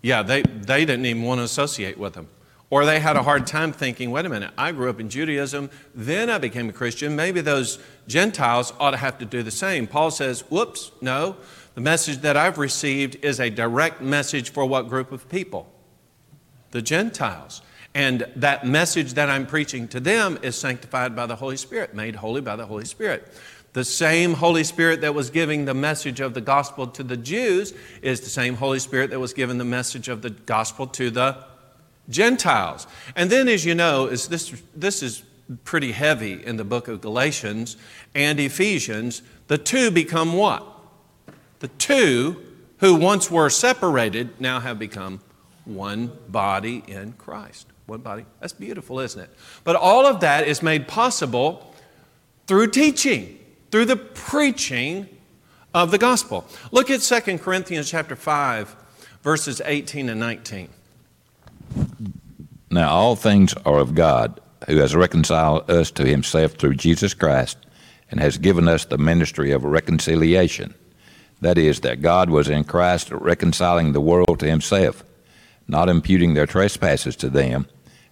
Yeah, they, they didn't even want to associate with them. Or they had a hard time thinking, wait a minute, I grew up in Judaism, then I became a Christian. Maybe those Gentiles ought to have to do the same. Paul says, whoops, no. The message that I've received is a direct message for what group of people? The Gentiles. And that message that I'm preaching to them is sanctified by the Holy Spirit, made holy by the Holy Spirit. The same Holy Spirit that was giving the message of the gospel to the Jews is the same Holy Spirit that was giving the message of the gospel to the Gentiles. And then, as you know, is this, this is pretty heavy in the book of Galatians and Ephesians. The two become what? The two who once were separated now have become one body in Christ. One body. That's beautiful, isn't it? But all of that is made possible through teaching, through the preaching of the gospel. Look at 2 Corinthians chapter 5, verses 18 and 19. Now all things are of God, who has reconciled us to himself through Jesus Christ, and has given us the ministry of reconciliation. That is, that God was in Christ reconciling the world to himself, not imputing their trespasses to them,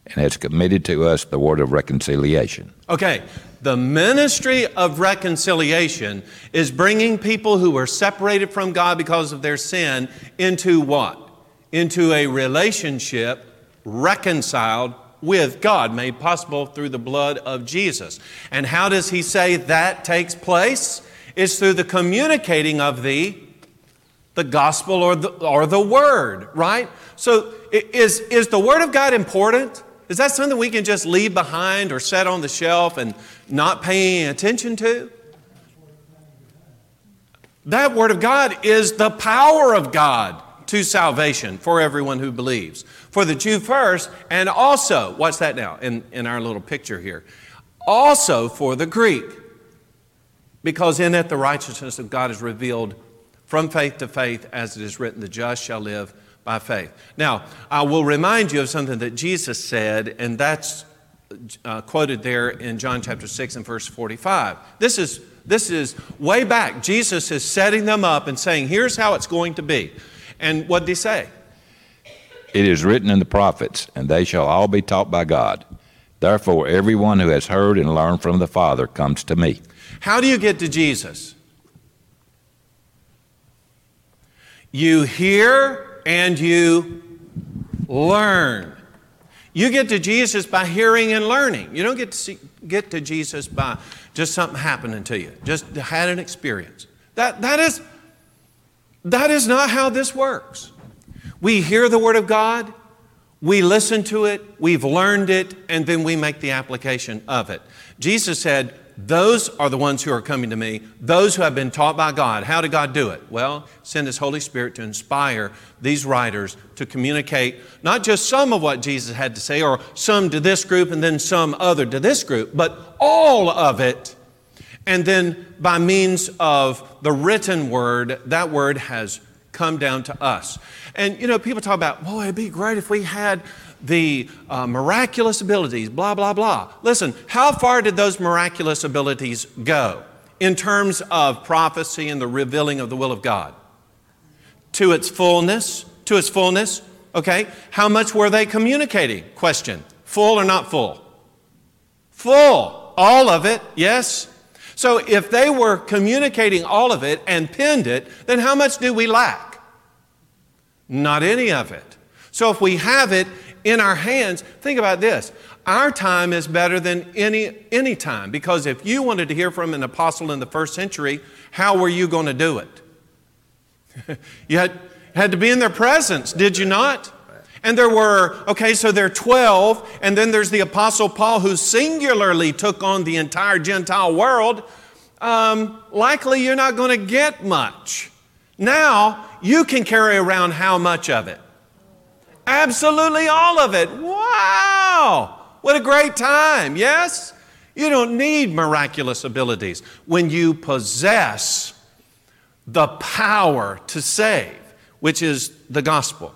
and has committed to us the word of reconciliation. Okay, The ministry of reconciliation is bringing people who were separated from God because of their sin into what? Into a relationship reconciled with God, made possible through the blood of Jesus. And how does he say that takes place? It's through the communicating of the the gospel or the, or the word, right? So is, is the word of God important? Is that something we can just leave behind or set on the shelf and not pay any attention to? That word of God is the power of God to salvation for everyone who believes. For the Jew first, and also, what's that now in, in our little picture here? Also for the Greek, because in it the righteousness of God is revealed from faith to faith, as it is written, the just shall live by faith. Now, I will remind you of something that Jesus said, and that's uh, quoted there in John chapter 6 and verse 45. This is, this is way back. Jesus is setting them up and saying, here's how it's going to be. And what did he say? It is written in the prophets, and they shall all be taught by God. Therefore, everyone who has heard and learned from the Father comes to me. How do you get to Jesus? You hear and you learn. You get to Jesus by hearing and learning. You don't get to see, get to Jesus by just something happening to you, just had an experience. That, that, is, that is not how this works. We hear the Word of God, we listen to it, we've learned it, and then we make the application of it. Jesus said, those are the ones who are coming to me, those who have been taught by God. How did God do it? Well, send His Holy Spirit to inspire these writers to communicate not just some of what Jesus had to say, or some to this group and then some other to this group, but all of it. And then by means of the written word, that word has come down to us. And you know, people talk about, boy, it'd be great if we had the uh, miraculous abilities, blah, blah, blah. Listen, how far did those miraculous abilities go in terms of prophecy and the revealing of the will of God? To its fullness, to its fullness, okay? How much were they communicating? Question. Full or not full? Full. All of it, yes? So if they were communicating all of it and pinned it, then how much do we lack? Not any of it. So if we have it in our hands, think about this. Our time is better than any, any time because if you wanted to hear from an apostle in the first century, how were you going to do it? you had, had to be in their presence, did you not? And there were, okay, so there are 12, and then there's the Apostle Paul who singularly took on the entire Gentile world. Um, likely you're not going to get much. Now you can carry around how much of it? Absolutely all of it. Wow! What a great time, yes? You don't need miraculous abilities when you possess the power to save, which is the gospel.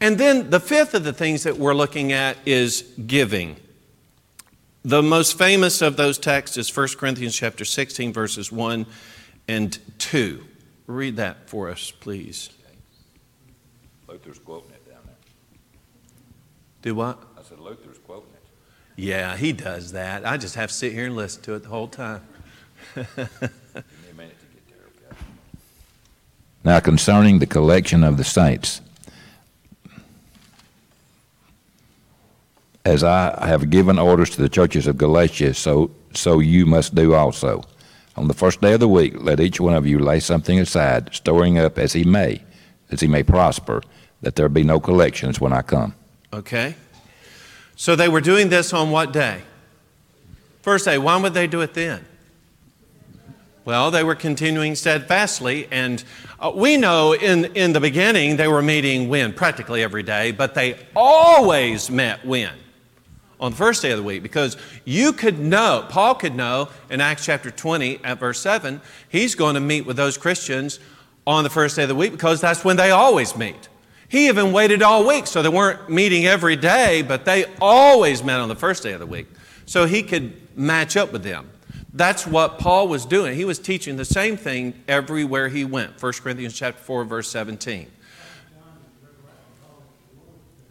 And then the fifth of the things that we're looking at is giving. The most famous of those texts is 1 Corinthians chapter 16 verses 1 and 2. Read that for us, please. Luther's. Do what? I said Luther's quoting it. Yeah, he does that. I just have to sit here and listen to it the whole time. Give me a minute to get there. Now concerning the collection of the saints, as I have given orders to the churches of Galatia, so so you must do also. On the first day of the week, let each one of you lay something aside, storing up as he may, as he may prosper, that there be no collections when I come. Okay? So they were doing this on what day? First day. Why would they do it then? Well, they were continuing steadfastly, and uh, we know in, in the beginning they were meeting when? Practically every day, but they always met when? On the first day of the week, because you could know, Paul could know in Acts chapter 20 at verse 7, he's going to meet with those Christians on the first day of the week because that's when they always meet. He even waited all week, so they weren't meeting every day, but they always met on the first day of the week. So he could match up with them. That's what Paul was doing. He was teaching the same thing everywhere he went. 1 Corinthians chapter 4, verse 17.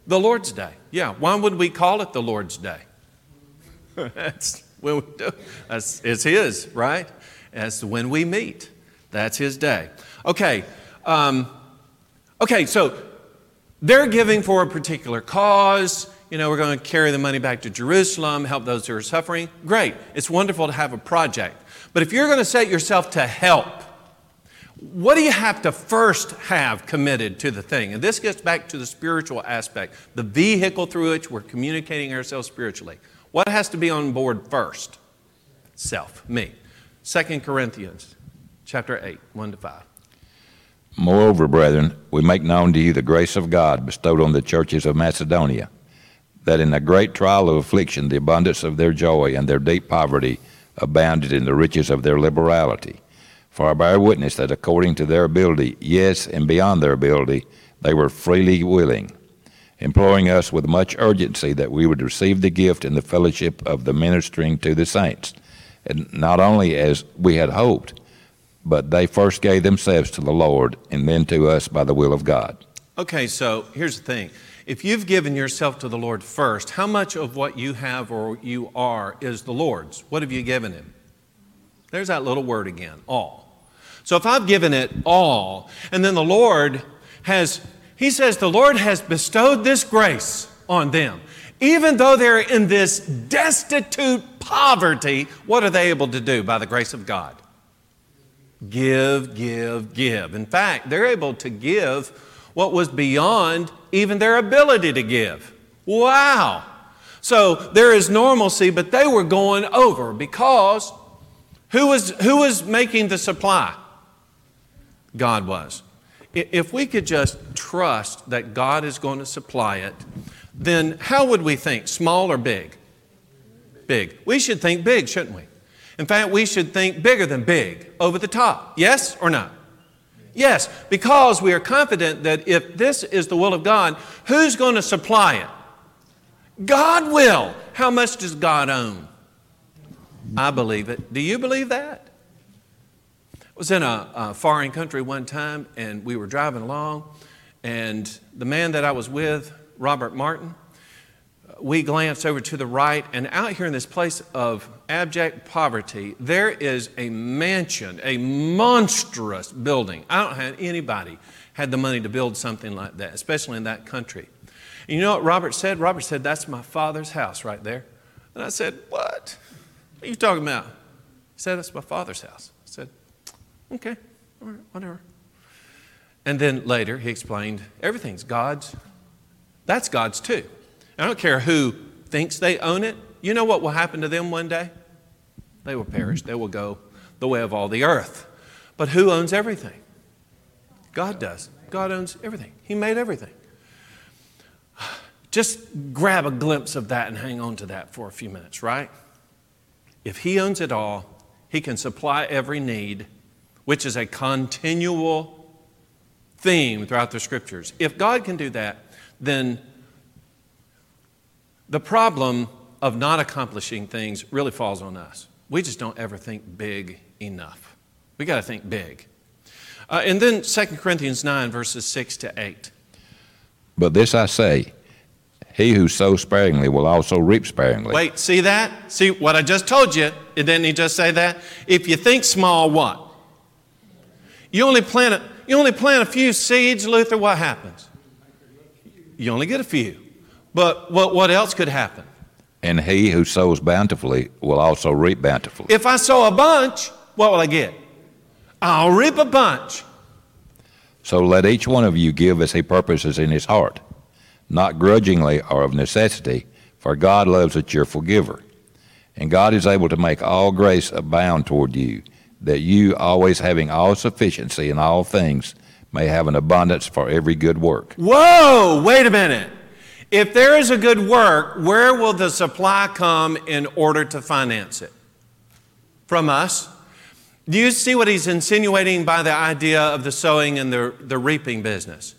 The Lord's Day. Yeah. Why would we call it the Lord's Day? that's, when we do. That's, it's His, right? That's when we meet. That's His day. Okay. Um, okay, so they're giving for a particular cause. You know, we're going to carry the money back to Jerusalem, help those who are suffering. Great. It's wonderful to have a project. But if you're going to set yourself to help, what do you have to first have committed to the thing? And this gets back to the spiritual aspect, the vehicle through which we're communicating ourselves spiritually. What has to be on board first? Self, me. 2 Corinthians chapter 8, 1 to 5. Moreover, brethren, we make known to you the grace of God bestowed on the churches of Macedonia, that in a great trial of affliction the abundance of their joy and their deep poverty abounded in the riches of their liberality. For I bear witness that according to their ability, yes, and beyond their ability, they were freely willing, imploring us with much urgency that we would receive the gift and the fellowship of the ministering to the saints. And not only as we had hoped, but they first gave themselves to the Lord and then to us by the will of God. Okay, so here's the thing. If you've given yourself to the Lord first, how much of what you have or you are is the Lord's? What have you given Him? There's that little word again, all. So if I've given it all, and then the Lord has, He says, the Lord has bestowed this grace on them. Even though they're in this destitute poverty, what are they able to do by the grace of God? Give, give, give. In fact, they're able to give what was beyond even their ability to give. Wow. So there is normalcy, but they were going over because who was, who was making the supply? God was. If we could just trust that God is going to supply it, then how would we think? Small or big? Big. We should think big, shouldn't we? In fact, we should think bigger than big, over the top. Yes or no? Yes, because we are confident that if this is the will of God, who's going to supply it? God will. How much does God own? I believe it. Do you believe that? I was in a, a foreign country one time and we were driving along, and the man that I was with, Robert Martin, we glance over to the right, and out here in this place of abject poverty, there is a mansion, a monstrous building. I don't have anybody had the money to build something like that, especially in that country. And you know what Robert said? Robert said, That's my father's house right there. And I said, What? What are you talking about? He said, That's my father's house. I said, Okay, whatever. And then later he explained, Everything's God's. That's God's too. I don't care who thinks they own it. You know what will happen to them one day? They will perish. They will go the way of all the earth. But who owns everything? God does. God owns everything. He made everything. Just grab a glimpse of that and hang on to that for a few minutes, right? If He owns it all, He can supply every need, which is a continual theme throughout the scriptures. If God can do that, then the problem of not accomplishing things really falls on us. We just don't ever think big enough. We got to think big. Uh, and then 2 Corinthians 9, verses 6 to 8. But this I say, he who sows sparingly will also reap sparingly. Wait, see that? See what I just told you? Didn't he just say that? If you think small, what? You only plant a, you only plant a few seeds, Luther, what happens? You only get a few. But what, what else could happen? And he who sows bountifully will also reap bountifully. If I sow a bunch, what will I get? I'll reap a bunch. So let each one of you give as he purposes in his heart, not grudgingly or of necessity, for God loves a cheerful giver. And God is able to make all grace abound toward you, that you, always having all sufficiency in all things, may have an abundance for every good work. Whoa, wait a minute. If there is a good work, where will the supply come in order to finance it? From us. Do you see what he's insinuating by the idea of the sowing and the, the reaping business?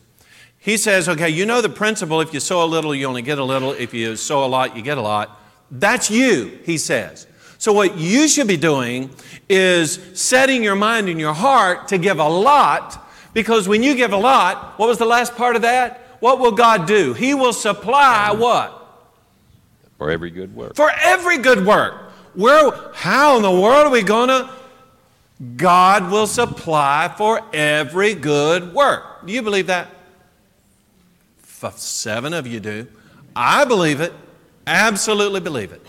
He says, okay, you know the principle if you sow a little, you only get a little. If you sow a lot, you get a lot. That's you, he says. So, what you should be doing is setting your mind and your heart to give a lot, because when you give a lot, what was the last part of that? What will God do? He will supply what? For every good work. For every good work. Where, how in the world are we going to? God will supply for every good work. Do you believe that? F- Seven of you do. I believe it. Absolutely believe it.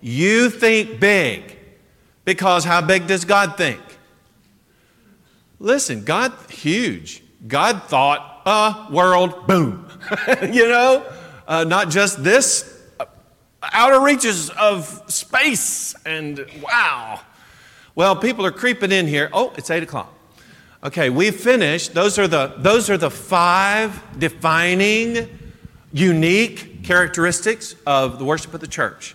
You think big because how big does God think? Listen, God, huge. God thought, uh, world, boom. you know, uh, not just this, uh, outer reaches of space, and wow. Well, people are creeping in here. Oh, it's eight o'clock. Okay, we've finished. Those are the, those are the five defining, unique characteristics of the worship of the church.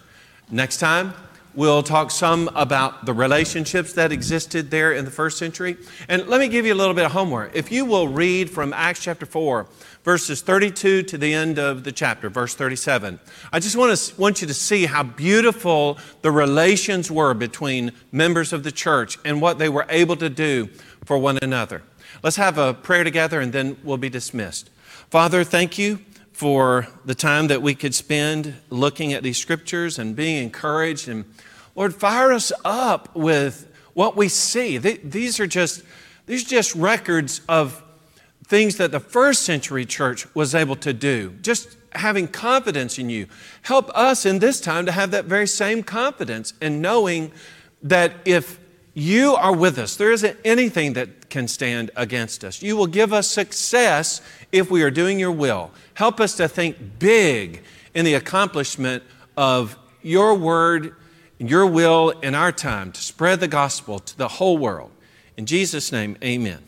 Next time, we'll talk some about the relationships that existed there in the first century. And let me give you a little bit of homework. If you will read from Acts chapter 4, verses 32 to the end of the chapter, verse 37, I just want, to, want you to see how beautiful the relations were between members of the church and what they were able to do for one another. Let's have a prayer together and then we'll be dismissed. Father, thank you for the time that we could spend looking at these scriptures and being encouraged. And Lord, fire us up with what we see. These are just, these are just records of things that the first century church was able to do. Just having confidence in you. Help us in this time to have that very same confidence and knowing that if you are with us. There isn't anything that can stand against us. You will give us success if we are doing your will. Help us to think big in the accomplishment of your word, your will in our time to spread the gospel to the whole world. In Jesus' name, amen.